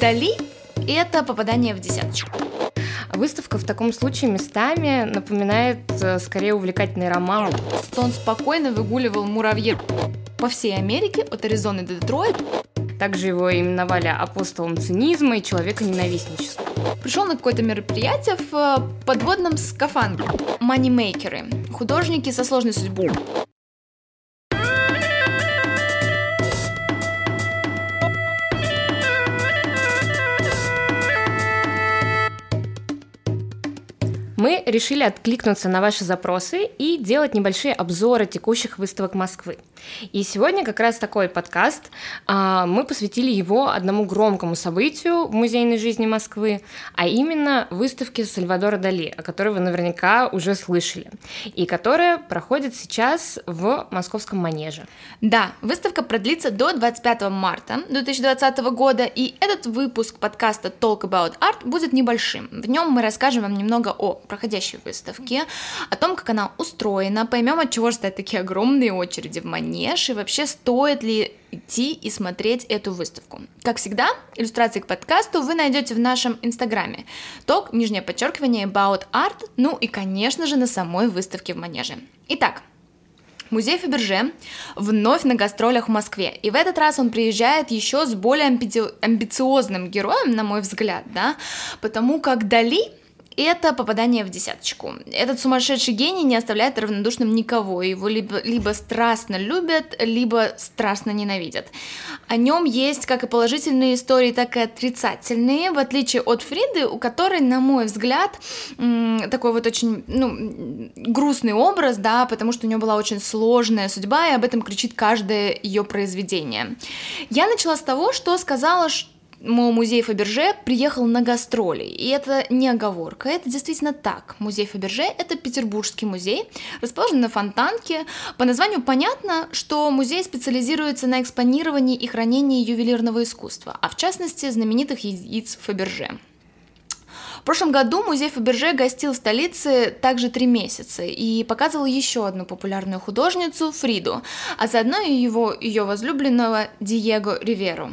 Дали – это попадание в десяточку. Выставка в таком случае местами напоминает э, скорее увлекательный роман. Что он спокойно выгуливал муравьев по всей Америке, от Аризоны до Детройта. Также его именовали апостолом цинизма и человека ненавистничества. Пришел на какое-то мероприятие в э, подводном скафандре. Манимейкеры, художники со сложной судьбой. Мы решили откликнуться на ваши запросы и делать небольшие обзоры текущих выставок Москвы. И сегодня как раз такой подкаст. А, мы посвятили его одному громкому событию в музейной жизни Москвы, а именно выставке Сальвадора Дали, о которой вы наверняка уже слышали, и которая проходит сейчас в Московском манеже. Да, выставка продлится до 25 марта 2020 года, и этот выпуск подкаста Talk About Art будет небольшим. В нем мы расскажем вам немного о проходящей выставке, о том, как она устроена, поймем, от чего стоят такие огромные очереди в манеже, манеж и вообще стоит ли идти и смотреть эту выставку. Как всегда, иллюстрации к подкасту вы найдете в нашем инстаграме. Ток, нижнее подчеркивание, about art, ну и, конечно же, на самой выставке в Манеже. Итак, Музей Фаберже вновь на гастролях в Москве. И в этот раз он приезжает еще с более амби- амбициозным героем, на мой взгляд, да, потому как Дали это попадание в десяточку. Этот сумасшедший гений не оставляет равнодушным никого. Его либо, либо страстно любят, либо страстно ненавидят. О нем есть как и положительные истории, так и отрицательные, в отличие от Фриды, у которой, на мой взгляд, такой вот очень ну, грустный образ, да, потому что у нее была очень сложная судьба, и об этом кричит каждое ее произведение. Я начала с того, что сказала, что мой музей Фаберже приехал на гастроли. И это не оговорка, это действительно так. Музей Фаберже — это петербургский музей, расположен на Фонтанке. По названию понятно, что музей специализируется на экспонировании и хранении ювелирного искусства, а в частности знаменитых яиц Фаберже. В прошлом году музей Фаберже гостил в столице также три месяца и показывал еще одну популярную художницу Фриду, а заодно и его, ее возлюбленного Диего Риверу.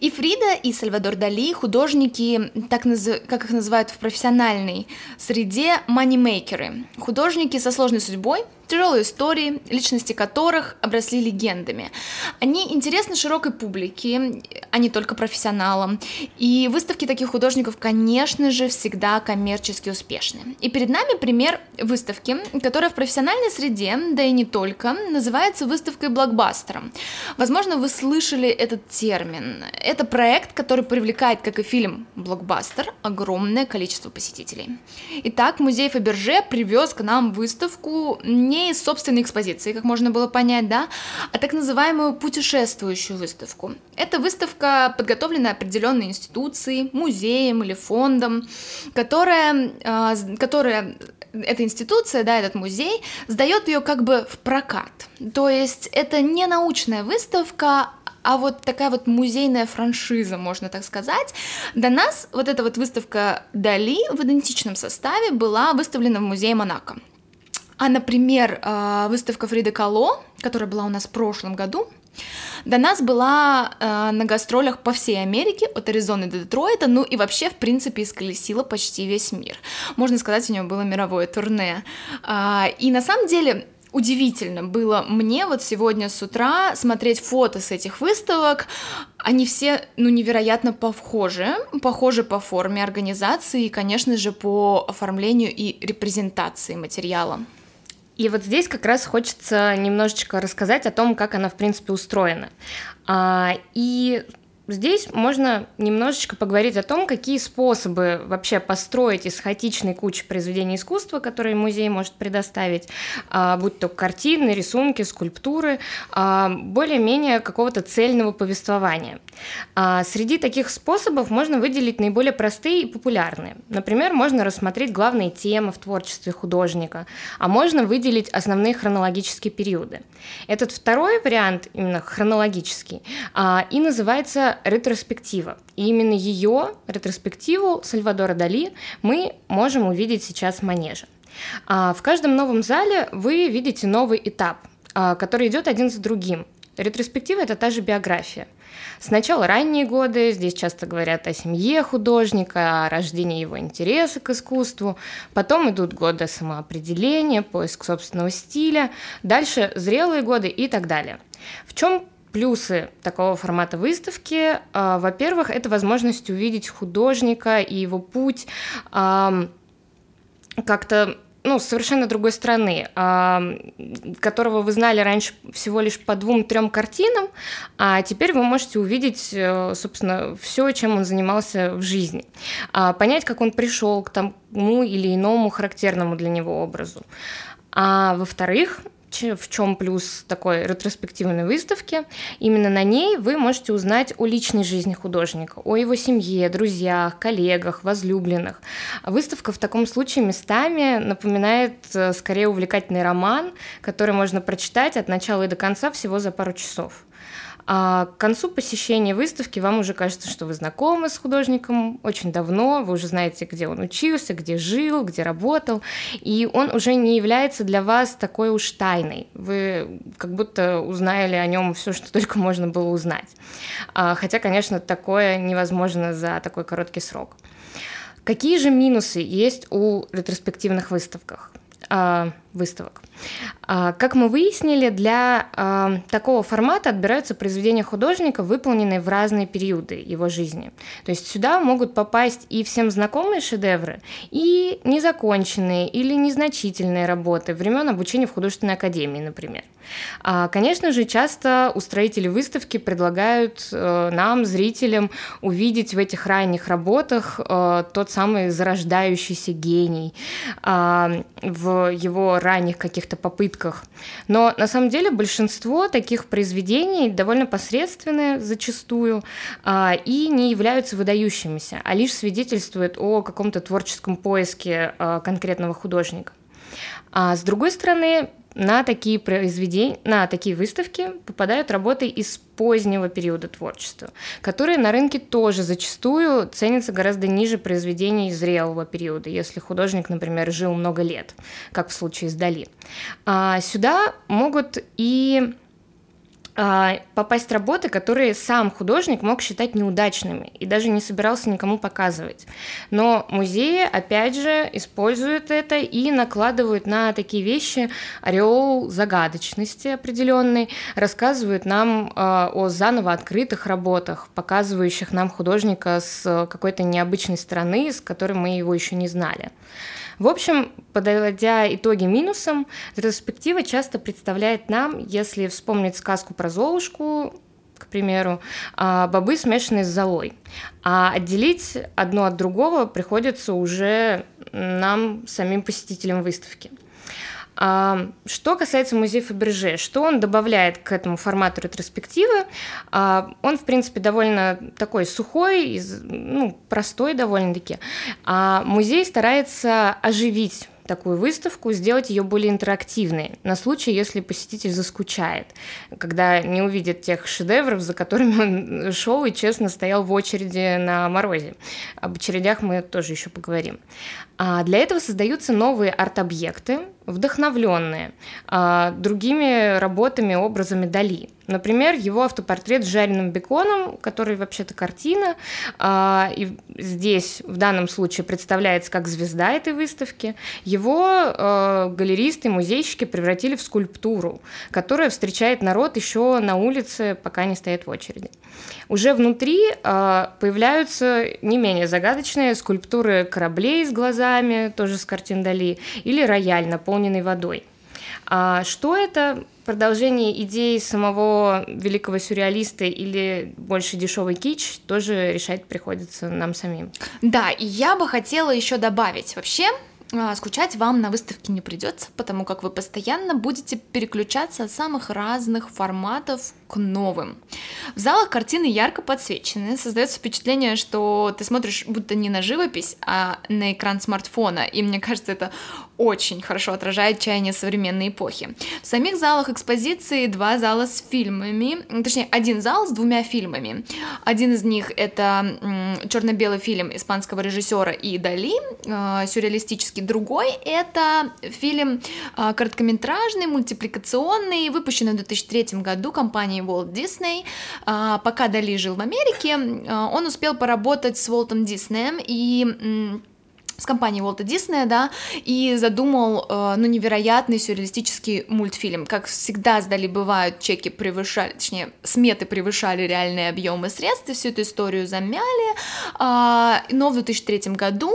И Фрида, и Сальвадор Дали художники, так наз... как их называют в профессиональной среде, манимейкеры, художники со сложной судьбой, Тяжелые истории, личности которых обросли легендами. Они интересны широкой публике, а не только профессионалам. И выставки таких художников, конечно же, всегда коммерчески успешны. И перед нами пример выставки, которая в профессиональной среде, да и не только, называется выставкой блокбастером. Возможно, вы слышали этот термин. Это проект, который привлекает, как и фильм блокбастер, огромное количество посетителей. Итак, музей Фаберже привез к нам выставку не не из собственной экспозиции, как можно было понять, да, а так называемую путешествующую выставку. Эта выставка подготовлена определенной институцией, музеем или фондом, которая, а, которая эта институция, да, этот музей, сдает ее как бы в прокат. То есть это не научная выставка, а вот такая вот музейная франшиза, можно так сказать. До нас вот эта вот выставка Дали в идентичном составе была выставлена в музее Монако. А, например, а, выставка Фриды Кало, которая была у нас в прошлом году, до нас была э, на гастролях по всей Америке, от Аризоны до Детройта, ну и вообще, в принципе, исколесила почти весь мир. Можно сказать, у нее было мировое турне. Э, и на самом деле удивительно было мне вот сегодня с утра смотреть фото с этих выставок. Они все, ну, невероятно похожи. Похожи по форме организации и, конечно же, по оформлению и репрезентации материала. И вот здесь как раз хочется немножечко рассказать о том, как она, в принципе, устроена. А, и Здесь можно немножечко поговорить о том, какие способы вообще построить из хаотичной кучи произведений искусства, которые музей может предоставить, а, будь то картины, рисунки, скульптуры, а, более-менее какого-то цельного повествования. А, среди таких способов можно выделить наиболее простые и популярные. Например, можно рассмотреть главные темы в творчестве художника, а можно выделить основные хронологические периоды. Этот второй вариант, именно хронологический, и называется ретроспектива. И именно ее, ретроспективу Сальвадора Дали, мы можем увидеть сейчас в Манеже. А в каждом новом зале вы видите новый этап, а, который идет один за другим. Ретроспектива — это та же биография. Сначала ранние годы, здесь часто говорят о семье художника, о рождении его интереса к искусству. Потом идут годы самоопределения, поиск собственного стиля. Дальше зрелые годы и так далее. В чем плюсы такого формата выставки? А, во-первых, это возможность увидеть художника и его путь как-то ну, совершенно другой страны, которого вы знали раньше всего лишь по двум-трем картинам, а теперь вы можете увидеть, э, собственно, все, чем он занимался в жизни, а, понять, как он пришел к тому или иному характерному для него образу. А во-вторых, в чем плюс такой ретроспективной выставки. Именно на ней вы можете узнать о личной жизни художника, о его семье, друзьях, коллегах, возлюбленных. Выставка в таком случае местами напоминает э, скорее увлекательный роман, который можно прочитать от начала и до конца всего за пару часов. А к концу посещения выставки вам уже кажется, что вы знакомы с художником очень давно, вы уже знаете, где он учился, где жил, где работал, и он уже не является для вас такой уж тайной. Вы как будто узнали о нем все, что только можно было узнать. А, хотя, конечно, такое невозможно за такой короткий срок. Какие же минусы есть у ретроспективных выставках? Выставок. А, как мы выяснили, для а, такого формата отбираются произведения художника, выполненные в разные периоды его жизни. То есть сюда могут попасть и всем знакомые шедевры, и незаконченные или незначительные работы времен обучения в художественной академии, например. А, конечно же, часто устроители выставки предлагают э, нам, зрителям, увидеть в этих ранних работах э, тот самый зарождающийся гений в его ранних каких-то попытках. Но на самом деле большинство таких произведений довольно посредственные зачастую а, и не являются выдающимися, а лишь свидетельствуют о каком-то творческом поиске а, конкретного художника. А с другой стороны, на такие произведения, на такие выставки попадают работы из позднего периода творчества, которые на рынке тоже зачастую ценятся гораздо ниже произведений зрелого периода, если художник, например, жил много лет, как в случае с Дали. А сюда могут и попасть работы, которые сам художник мог считать неудачными и даже не собирался никому показывать. Но музеи, опять же, используют это и накладывают на такие вещи ореол загадочности определенной, рассказывают нам а, о заново открытых работах, показывающих нам художника с какой-то необычной стороны, с которой мы его еще не знали. В общем, подводя итоги минусом, ретроспектива часто представляет нам, если вспомнить сказку про Золушку, к примеру, а, бобы смешанные с золой. А отделить одно от другого приходится уже нам, самим посетителям выставки. А, что касается музея Фаберже, что он добавляет к этому формату ретроспективы? А, он, в принципе, довольно такой сухой, ну, простой довольно-таки. А музей старается оживить такую выставку, сделать ее более интерактивной, на случай, если посетитель заскучает, когда не увидит тех шедевров, за которыми он шел и честно стоял в очереди на морозе. Об очередях мы тоже еще поговорим. А для этого создаются новые арт-объекты, вдохновленные а, другими работами, образами Дали. Например, его автопортрет с жареным беконом, который вообще-то картина, а, и здесь в данном случае представляется как звезда этой выставки. Его а, галеристы, музейщики превратили в скульптуру, которая встречает народ еще на улице, пока не стоит в очереди. Уже внутри а, появляются не менее загадочные скульптуры кораблей с глазами, тоже с картин Дали, или рояль, наполненный водой. А что это? Продолжение идей самого великого сюрреалиста или больше дешевый кич тоже решать приходится нам самим. Да, и я бы хотела еще добавить вообще, а, скучать вам на выставке не придется, потому как вы постоянно будете переключаться от самых разных форматов новым. В залах картины ярко подсвечены, создается впечатление, что ты смотришь будто не на живопись, а на экран смартфона, и мне кажется, это очень хорошо отражает чаяние современной эпохи. В самих залах экспозиции два зала с фильмами, точнее, один зал с двумя фильмами. Один из них это черно-белый фильм испанского режиссера и Дали, э, сюрреалистический. Другой это фильм э, короткометражный, мультипликационный, выпущенный в 2003 году компанией Walt Disney. А, пока Дали жил в Америке, а, он успел поработать с Уолтом Диснеем и с компанией Уолта Диснея, да, и задумал, э, ну, невероятный сюрреалистический мультфильм. Как всегда сдали бывают, чеки превышали, точнее, сметы превышали реальные объемы средств, и всю эту историю замяли, э, но в 2003 году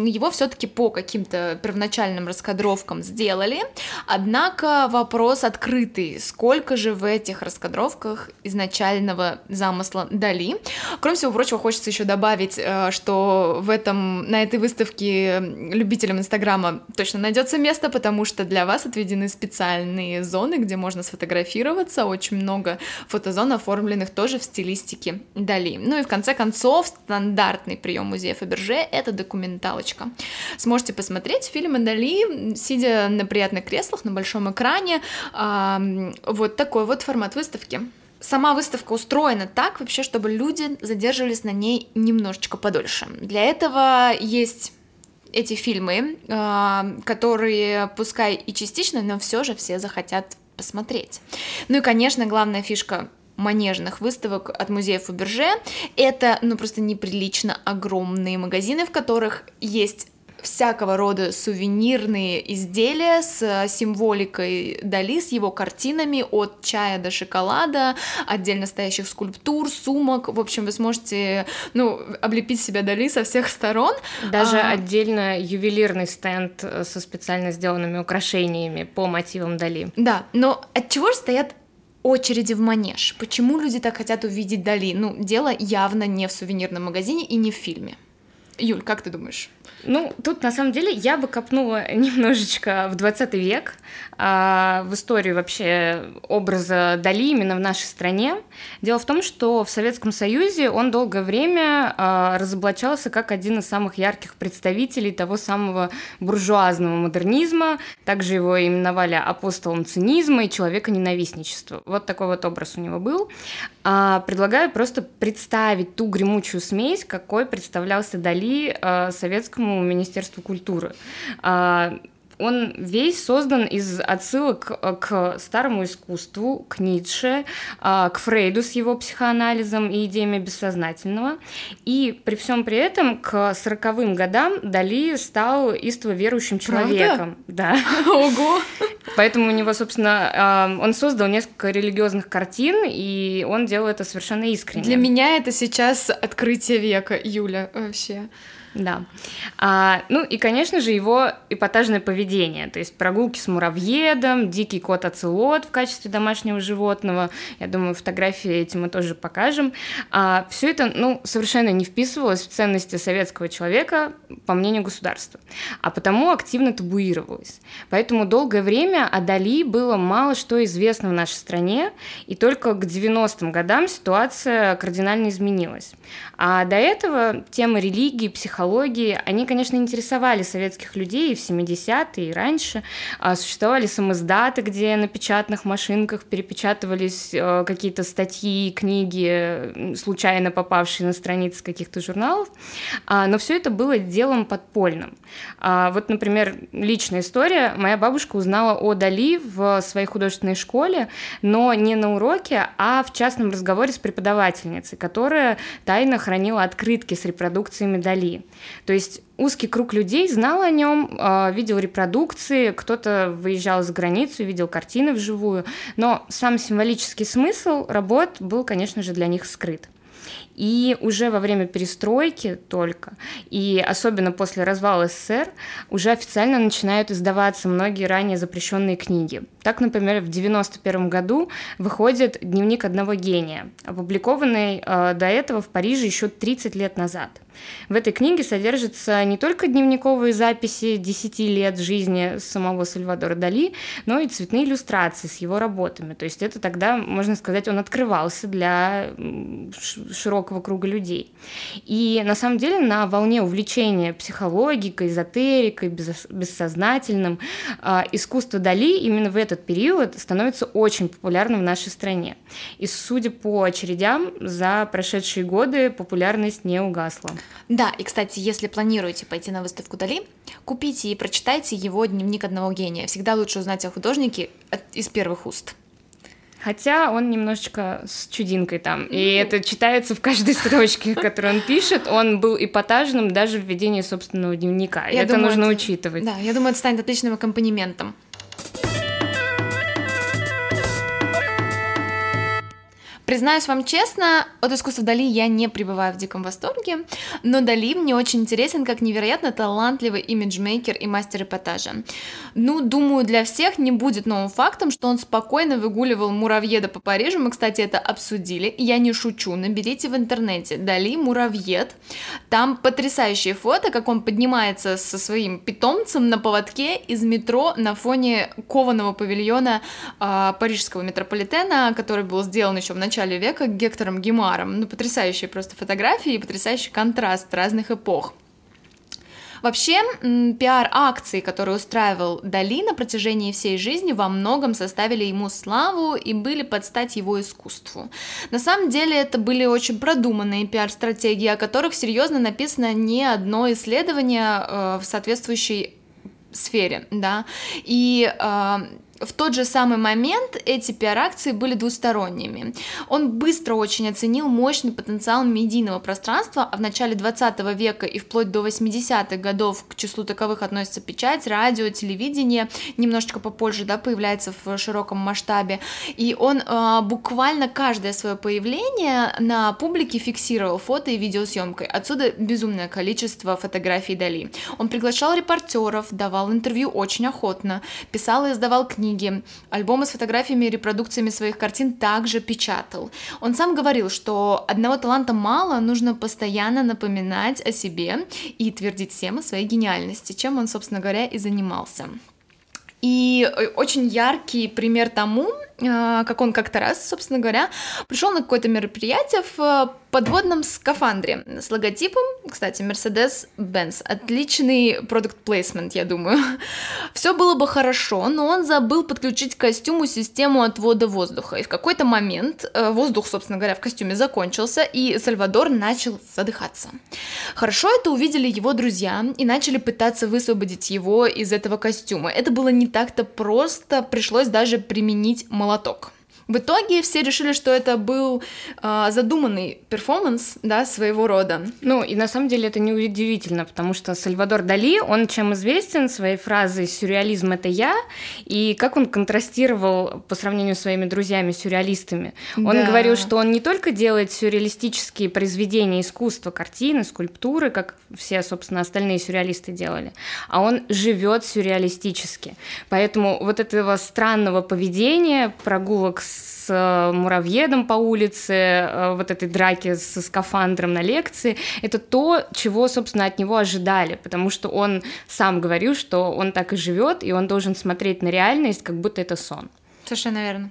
его все-таки по каким-то первоначальным раскадровкам сделали, однако вопрос открытый, сколько же в этих раскадровках изначального замысла дали. Кроме всего прочего, хочется еще добавить, э, что в этом, на этой выставке любителям Инстаграма точно найдется место, потому что для вас отведены специальные зоны, где можно сфотографироваться, очень много фотозон, оформленных тоже в стилистике Дали. Ну и в конце концов, стандартный прием музея Фаберже — это документал галочка. Сможете посмотреть фильмы Дали, сидя на приятных креслах на большом экране. Вот такой вот формат выставки. Сама выставка устроена так вообще, чтобы люди задерживались на ней немножечко подольше. Для этого есть эти фильмы, которые, пускай и частично, но все же все захотят посмотреть. Ну и, конечно, главная фишка манежных выставок от музея Фаберже. Это, ну, просто неприлично огромные магазины, в которых есть всякого рода сувенирные изделия с символикой Дали, с его картинами от чая до шоколада, отдельно стоящих скульптур, сумок. В общем, вы сможете ну, облепить себя Дали со всех сторон. Даже а... отдельно ювелирный стенд со специально сделанными украшениями по мотивам Дали. Да, но от чего же стоят очереди в манеж. Почему люди так хотят увидеть Дали? Ну, дело явно не в сувенирном магазине и не в фильме. Юль, как ты думаешь? Ну, тут на самом деле я бы копнула немножечко в 20 век, а, в историю вообще образа Дали именно в нашей стране. Дело в том, что в Советском Союзе он долгое время а, разоблачался как один из самых ярких представителей того самого буржуазного модернизма. Также его именовали апостолом цинизма и человека-ненавистничества. Вот такой вот образ у него был. А, предлагаю просто представить ту гремучую смесь, какой представлялся Дали а, советскому нашему Министерству культуры. Он весь создан из отсылок к старому искусству, к Ницше, а, к Фрейду с его психоанализом и идеями бессознательного. И при всем при этом к сороковым годам Дали стал истово верующим человеком. Правда? Да. Ого! Поэтому у него, собственно, а, он создал несколько религиозных картин, и он делал это совершенно искренне. Для меня это сейчас открытие века, Юля, вообще. Да. А, ну и, конечно же, его эпатажное поведение, то есть прогулки с муравьедом, дикий кот оцелот в качестве домашнего животного. Я думаю, фотографии эти мы тоже покажем. А, все это, ну, совершенно не вписывалось в ценности советского человека, по мнению государства, а потому активно табуировалось. Поэтому долгое время о Дали было мало что известно в нашей стране, и только к 90-м годам ситуация кардинально изменилась. А до этого темы религии, психологии психологии, они, конечно, интересовали советских людей и в 70-е, и раньше. А, существовали самоздаты, где на печатных машинках перепечатывались э, какие-то статьи, книги, случайно попавшие на страницы каких-то журналов. А, но все это было делом подпольным. А, вот, например, личная история. Моя бабушка узнала о Дали в своей художественной школе, но не на уроке, а в частном разговоре с преподавательницей, которая тайно хранила открытки с репродукциями Дали. То есть узкий круг людей знал о нем, а, видел репродукции, кто-то выезжал за границу, видел картины вживую, но сам символический смысл работ был, конечно же, для них скрыт. И уже во время перестройки только, и особенно после развала СССР, уже официально начинают издаваться многие ранее запрещенные книги. Так, например, в 1991 году выходит «Дневник одного гения», опубликованный э, до этого в Париже еще 30 лет назад. В этой книге содержатся не только дневниковые записи 10 лет жизни самого Сальвадора Дали, но и цветные иллюстрации с его работами. То есть это тогда, можно сказать, он открывался для широкого круга людей. И на самом деле на волне увлечения психологикой, эзотерикой, бессознательным, а, искусство Дали именно в этот период становится очень популярным в нашей стране. И судя по очередям, за прошедшие годы популярность не угасла. Да, и, кстати, если планируете пойти на выставку Дали, купите и прочитайте его «Дневник одного гения». Всегда лучше узнать о художнике из первых уст. Хотя он немножечко с чудинкой там, и ну. это читается в каждой строчке, которую он пишет. Он был эпатажным даже в ведении собственного дневника. Я это думаю, нужно это... учитывать. Да, я думаю, это станет отличным аккомпанементом. Признаюсь вам честно, от искусства Дали я не пребываю в диком восторге, но Дали мне очень интересен как невероятно талантливый имиджмейкер и мастер эпатажа. Ну, думаю, для всех не будет новым фактом, что он спокойно выгуливал муравьеда по Парижу, мы, кстати, это обсудили, я не шучу, наберите в интернете. Дали муравьед, там потрясающие фото, как он поднимается со своим питомцем на поводке из метро на фоне кованого павильона э, парижского метрополитена, который был сделан еще в начале начале века Гектором Гемаром. Ну, потрясающие просто фотографии и потрясающий контраст разных эпох. Вообще, пиар-акции, которые устраивал Дали на протяжении всей жизни, во многом составили ему славу и были под стать его искусству. На самом деле, это были очень продуманные пиар-стратегии, о которых серьезно написано не одно исследование э, в соответствующей сфере, да, и э, в тот же самый момент эти пиар-акции были двусторонними. Он быстро очень оценил мощный потенциал медийного пространства, а в начале 20 века и вплоть до 80-х годов к числу таковых относится печать, радио, телевидение, немножечко попозже да, появляется в широком масштабе, и он э, буквально каждое свое появление на публике фиксировал фото и видеосъемкой. Отсюда безумное количество фотографий Дали. Он приглашал репортеров, давал интервью очень охотно, писал и издавал книги, книги, альбомы с фотографиями и репродукциями своих картин также печатал. Он сам говорил, что одного таланта мало, нужно постоянно напоминать о себе и твердить всем о своей гениальности, чем он, собственно говоря, и занимался. И э, очень яркий пример тому, как он как-то раз, собственно говоря, пришел на какое-то мероприятие в э, подводном скафандре с логотипом, кстати, Mercedes-Benz. Отличный продукт плейсмент, я думаю. Все было бы хорошо, но он забыл подключить к костюму систему отвода воздуха. И в какой-то момент воздух, собственно говоря, в костюме закончился, и Сальвадор начал задыхаться. Хорошо это увидели его друзья и начали пытаться высвободить его из этого костюма. Это было не так-то просто, пришлось даже применить молоток молоток. В итоге все решили, что это был э, задуманный перформанс, да, своего рода. Ну, и на самом деле это не удивительно, потому что Сальвадор Дали, он чем известен своей фразой «сюрреализм — это я», и как он контрастировал по сравнению с своими друзьями-сюрреалистами. Он да. говорил, что он не только делает сюрреалистические произведения искусства, картины, скульптуры, как все, собственно, остальные сюрреалисты делали, а он живет сюрреалистически. Поэтому вот этого странного поведения, прогулок с с э, муравьедом по улице, э, вот этой драки со скафандром на лекции, это то, чего, собственно, от него ожидали, потому что он сам говорил, что он так и живет, и он должен смотреть на реальность, как будто это сон. Совершенно верно.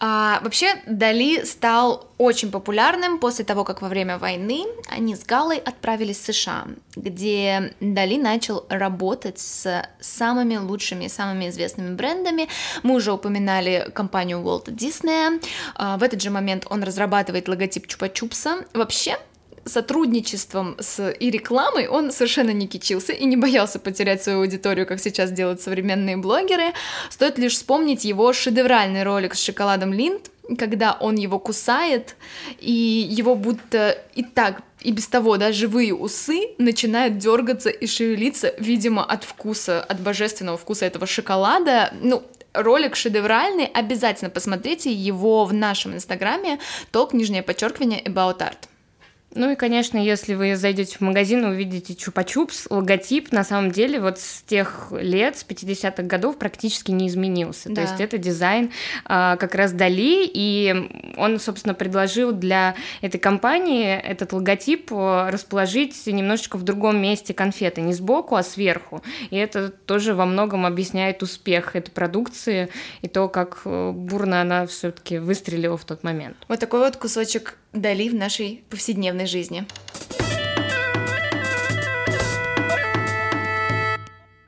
А, вообще, Дали стал очень популярным после того, как во время войны они с Галой отправились в США, где Дали начал работать с самыми лучшими, самыми известными брендами. Мы уже упоминали компанию Walt Disney. А, в этот же момент он разрабатывает логотип Чупа-Чупса. Вообще, сотрудничеством с и рекламой он совершенно не кичился и не боялся потерять свою аудиторию, как сейчас делают современные блогеры. Стоит лишь вспомнить его шедевральный ролик с шоколадом Линд, когда он его кусает, и его будто и так и без того, да, живые усы начинают дергаться и шевелиться, видимо, от вкуса, от божественного вкуса этого шоколада. Ну, ролик шедевральный, обязательно посмотрите его в нашем инстаграме, толк, нижнее подчеркивание, about art. Ну и, конечно, если вы зайдете в магазин и увидите чупа-чупс, логотип на самом деле вот с тех лет, с 50-х годов практически не изменился. Да. То есть это дизайн а, как раз Дали, и он, собственно, предложил для этой компании этот логотип а, расположить немножечко в другом месте конфеты, не сбоку, а сверху. И это тоже во многом объясняет успех этой продукции и то, как э, бурно она все-таки выстрелила в тот момент. Вот такой вот кусочек Дали в нашей повседневной жизни.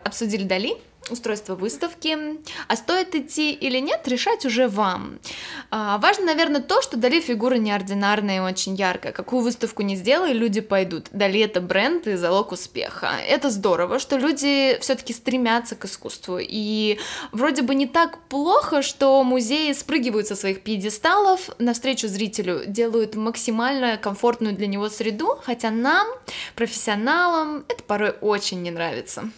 Обсудили Дали, устройства выставки. А стоит идти или нет, решать уже вам. А, важно, наверное, то, что Дали фигура неординарная и очень яркая. Какую выставку не сделай, люди пойдут. Дали это бренд и залог успеха. Это здорово, что люди все-таки стремятся к искусству. И вроде бы не так плохо, что музеи спрыгивают со своих пьедесталов навстречу зрителю, делают максимально комфортную для него среду, хотя нам, профессионалам, это порой очень не нравится.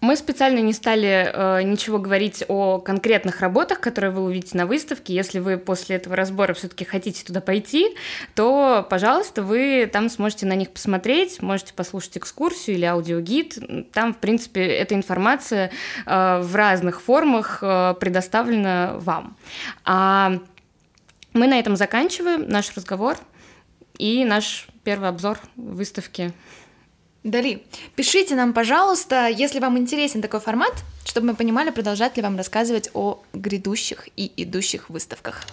Мы специально не стали э, ничего говорить о конкретных работах, которые вы увидите на выставке. Если вы после этого разбора все-таки хотите туда пойти, то, пожалуйста, вы там сможете на них посмотреть, можете послушать экскурсию или аудиогид. Там, в принципе, эта информация э, в разных формах э, предоставлена вам. А мы на этом заканчиваем наш разговор и наш первый обзор выставки Дали, пишите нам, пожалуйста, если вам интересен такой формат, чтобы мы понимали, продолжать ли вам рассказывать о грядущих и идущих выставках.